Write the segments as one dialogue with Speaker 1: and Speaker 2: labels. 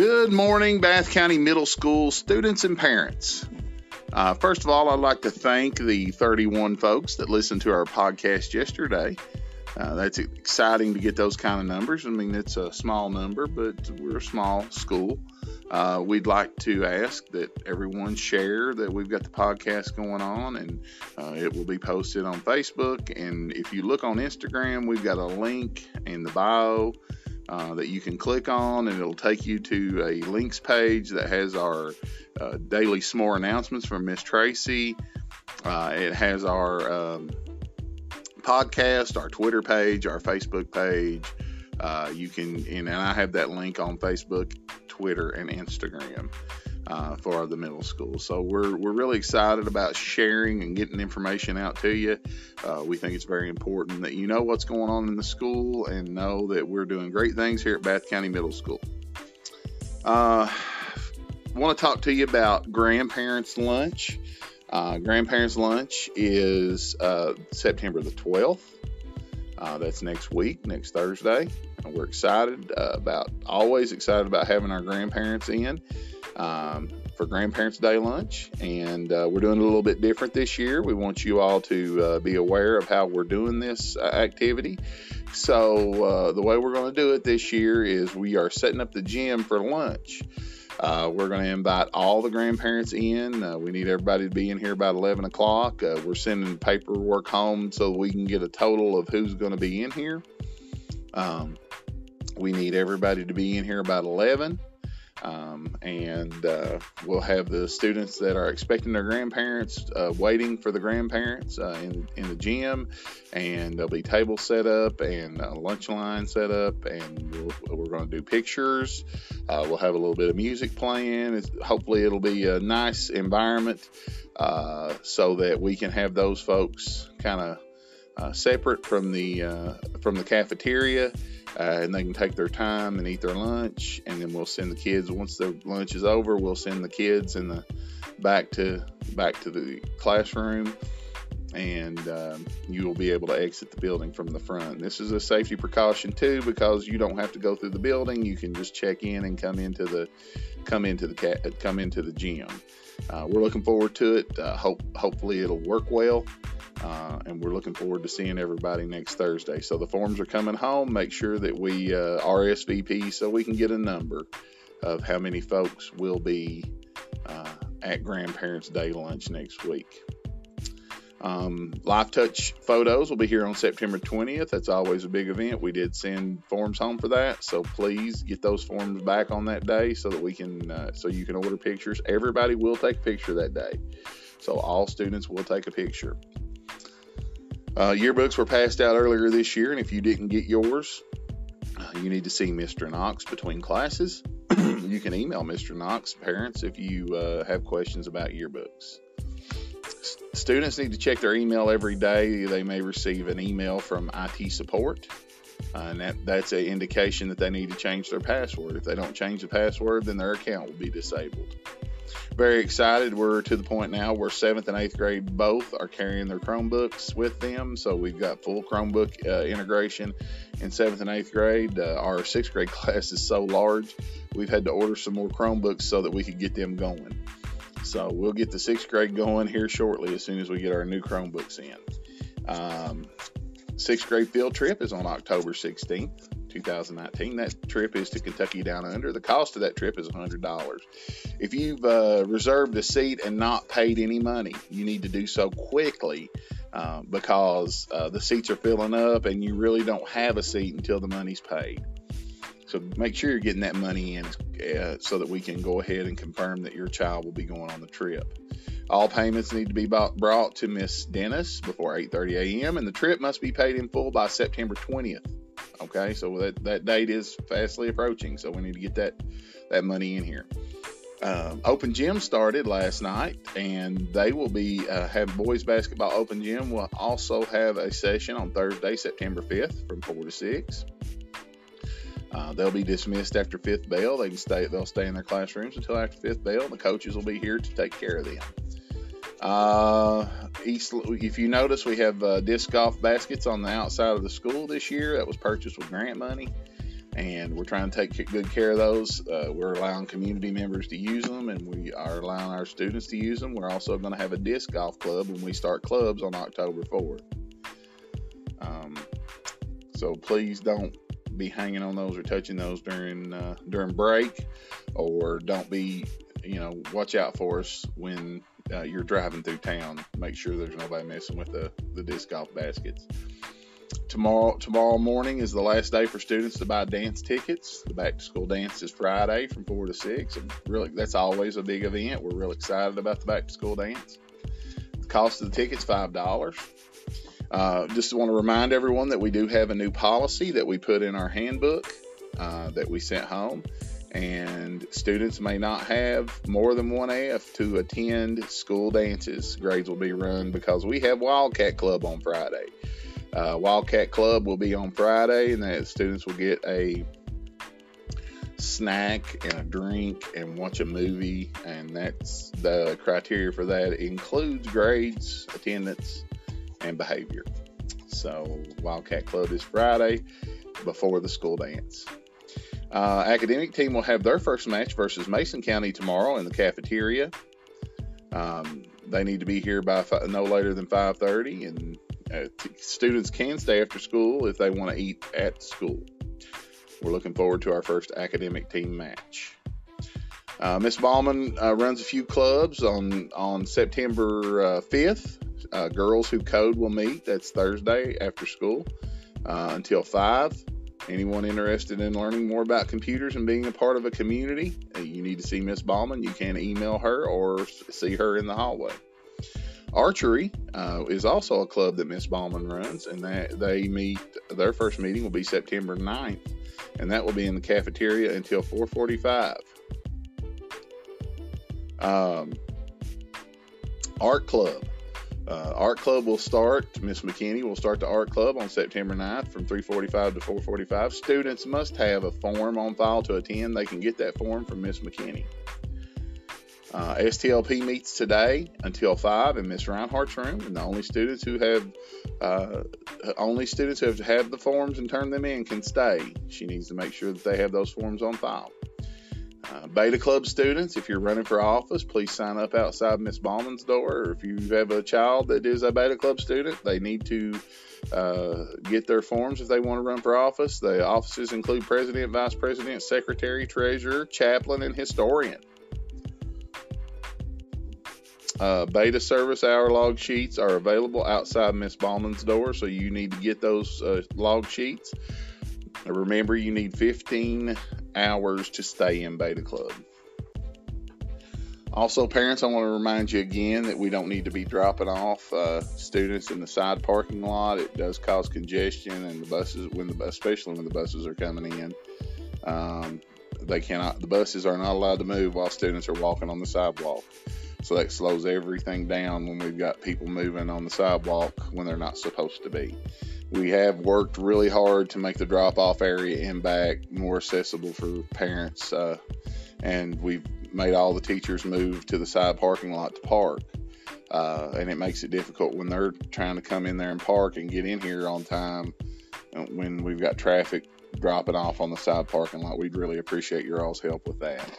Speaker 1: Good morning, Bath County Middle School students and parents. Uh, first of all, I'd like to thank the 31 folks that listened to our podcast yesterday. Uh, that's exciting to get those kind of numbers. I mean, it's a small number, but we're a small school. Uh, we'd like to ask that everyone share that we've got the podcast going on and uh, it will be posted on Facebook. And if you look on Instagram, we've got a link in the bio uh, that you can click on, and it'll take you to a links page that has our uh, daily Smore announcements from Miss Tracy. Uh, it has our um, podcast, our Twitter page, our Facebook page. Uh, you can, and I have that link on Facebook, Twitter, and Instagram uh, for the middle school. So we're, we're really excited about sharing and getting information out to you. Uh, we think it's very important that you know what's going on in the school and know that we're doing great things here at Bath County Middle School. Uh, want to talk to you about grandparents' lunch. Uh, grandparents' lunch is uh, September the 12th. Uh, that's next week, next Thursday. And we're excited uh, about, always excited about having our grandparents in um, for Grandparents' Day lunch. And uh, we're doing a little bit different this year. We want you all to uh, be aware of how we're doing this uh, activity. So, uh, the way we're going to do it this year is we are setting up the gym for lunch. Uh, we're going to invite all the grandparents in. Uh, we need everybody to be in here about 11 o'clock. We're sending paperwork home so we can get a total of who's going to be in here. Um, we need everybody to be in here about 11. Um, and uh, we'll have the students that are expecting their grandparents uh, waiting for the grandparents uh, in, in the gym, and there'll be tables set up and lunch line set up, and we we are going to do pictures. Uh, we'll have a little bit of music playing. It's, hopefully, it'll be a nice environment uh, so that we can have those folks kind of uh, separate from the from the cafeteria uh, and they can take their time and eat their lunch, and then we'll send the kids once the lunch is over. We'll send the kids in the back to back to the classroom, and um, you will be able to exit the building from the front. This is a safety precaution too, because you don't have to go through the building. You can just check in and come into the come into the come into the gym. Uh, we're looking forward to it. Uh, hope hopefully it'll work well. Uh, and we're looking forward to seeing everybody next Thursday. So the forms are coming home. Make sure that we uh, RSVP so we can get a number of how many folks will be uh, at Grandparents' Day lunch next week. Um, Lifetouch photos will be here on September 20th. That's always a big event. We did send forms home for that, so please get those forms back on that day so that we can uh, so you can order pictures. Everybody will take a picture that day, so all students will take a picture. Uh, yearbooks were passed out earlier this year, and if you didn't get yours, uh, you need to see Mr. Knox between classes. you can email Mr. Knox parents if you uh, have questions about yearbooks. S- students need to check their email every day. They may receive an email from IT support, uh, and that, that's an indication that they need to change their password. If they don't change the password, then their account will be disabled very excited. We're to the point now where seventh and eighth grade both are carrying their Chromebooks with them. So we've got full Chromebook uh, integration in seventh and eighth grade. Uh, our sixth grade class is so large, we've had to order some more Chromebooks so that we could get them going. So we'll get the sixth grade going here shortly as soon as we get our new Chromebooks in. Um, sixth grade field trip is on October 16th. 2019. That trip is to Kentucky Down Under. The cost of that trip is $100. If you've uh, reserved a seat and not paid any money, you need to do so quickly uh, because uh, the seats are filling up and you really don't have a seat until the money's paid. So make sure you're getting that money in uh, so that we can go ahead and confirm that your child will be going on the trip. All payments need to be brought to Miss Dennis before 8:30 a.m. and the trip must be paid in full by September 20th. Okay, so that, that date is fastly approaching, so we need to get that that money in here. Um, open gym started last night, and they will be uh, have boys basketball open gym. Will also have a session on Thursday, September 5th, from four to six. Uh, they'll be dismissed after fifth bell. They can stay. They'll stay in their classrooms until after fifth bell. The coaches will be here to take care of them. Uh, East, if you notice, we have uh, disc golf baskets on the outside of the school this year. That was purchased with grant money. and we're trying to take good care of those. Uh, we're allowing community members to use them, and we are allowing our students to use them. We're also going to have a disc golf club when we start clubs on October 4th. Um, so please don't be hanging on those or touching those during uh, during break, or don't be, you know, watch out for us when uh, you're driving through town. Make sure there's nobody messing with the the disc golf baskets tomorrow tomorrow morning is the last day for students to buy dance tickets. The back to school dance is Friday from four to six. And really, that's always a big event. We're real excited about the back to school dance. The cost of the tickets five dollars. Uh, just want to remind everyone that we do have a new policy that we put in our handbook uh, that we sent home. And students may not have more than one F to attend school dances. Grades will be run because we have Wildcat Club on Friday. Uh, Wildcat Club will be on Friday, and that students will get a snack and a drink and watch a movie. And that's the criteria for that it includes grades, attendance, and behavior. So, Wildcat Club is Friday before the school dance. Uh, academic team will have their first match versus Mason County tomorrow in the cafeteria. Um, they need to be here by no later than 5:30, and uh, t- students can stay after school if they want to eat at school. We're looking forward to our first academic team match. Uh, Miss Ballman uh, runs a few clubs on on September 5th. Uh, uh, Girls Who Code will meet. That's Thursday after school uh, until 5. Anyone interested in learning more about computers and being a part of a community, you need to see Miss Ballman. You can email her or see her in the hallway. Archery uh, is also a club that Miss Ballman runs, and that they meet. Their first meeting will be September 9th, and that will be in the cafeteria until 4:45. Um, art club. Uh, art club will start. Miss McKinney will start the art club on September 9th from 3:45 to 4:45. Students must have a form on file to attend. They can get that form from Miss McKinney. Uh, STLP meets today until five in Miss Reinhardt's room, and the only students who have uh, only students who have had the forms and turned them in can stay. She needs to make sure that they have those forms on file. Uh, Beta Club students, if you're running for office, please sign up outside Miss Ballman's door. Or if you have a child that is a Beta Club student, they need to uh, get their forms if they want to run for office. The offices include president, vice president, secretary, treasurer, chaplain, and historian. Uh, beta service hour log sheets are available outside Miss Ballman's door, so you need to get those uh, log sheets. Remember, you need 15 hours to stay in Beta Club. Also, parents, I want to remind you again that we don't need to be dropping off uh, students in the side parking lot. It does cause congestion, and the buses, when the especially when the buses are coming in, um, they cannot. The buses are not allowed to move while students are walking on the sidewalk. So that slows everything down when we've got people moving on the sidewalk when they're not supposed to be. We have worked really hard to make the drop off area and back more accessible for parents, uh, and we've made all the teachers move to the side parking lot to park. Uh, and it makes it difficult when they're trying to come in there and park and get in here on time uh, when we've got traffic dropping off on the side parking lot. We'd really appreciate your all's help with that.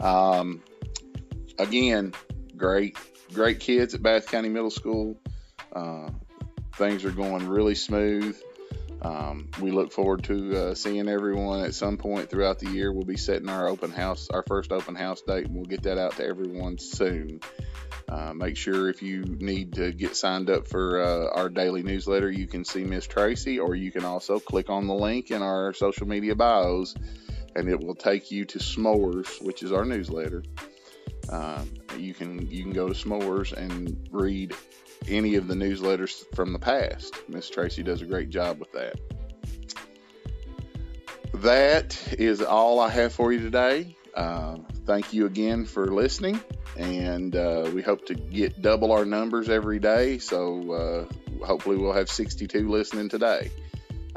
Speaker 1: Um, again, great, great kids at Bath County Middle School. Uh, things are going really smooth. Um, we look forward to uh, seeing everyone at some point throughout the year. We'll be setting our open house, our first open house date, and we'll get that out to everyone soon. Uh, make sure if you need to get signed up for uh, our daily newsletter, you can see Miss Tracy, or you can also click on the link in our social media bios, and it will take you to Smores, which is our newsletter. Uh, you can you can go to Smores and read any of the newsletters from the past. Miss Tracy does a great job with that. That is all I have for you today. Uh, thank you again for listening, and uh, we hope to get double our numbers every day. So uh, hopefully, we'll have 62 listening today.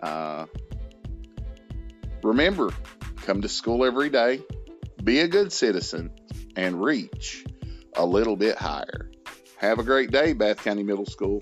Speaker 1: Uh, remember, come to school every day, be a good citizen, and reach a little bit higher. Have a great day, Bath County Middle School.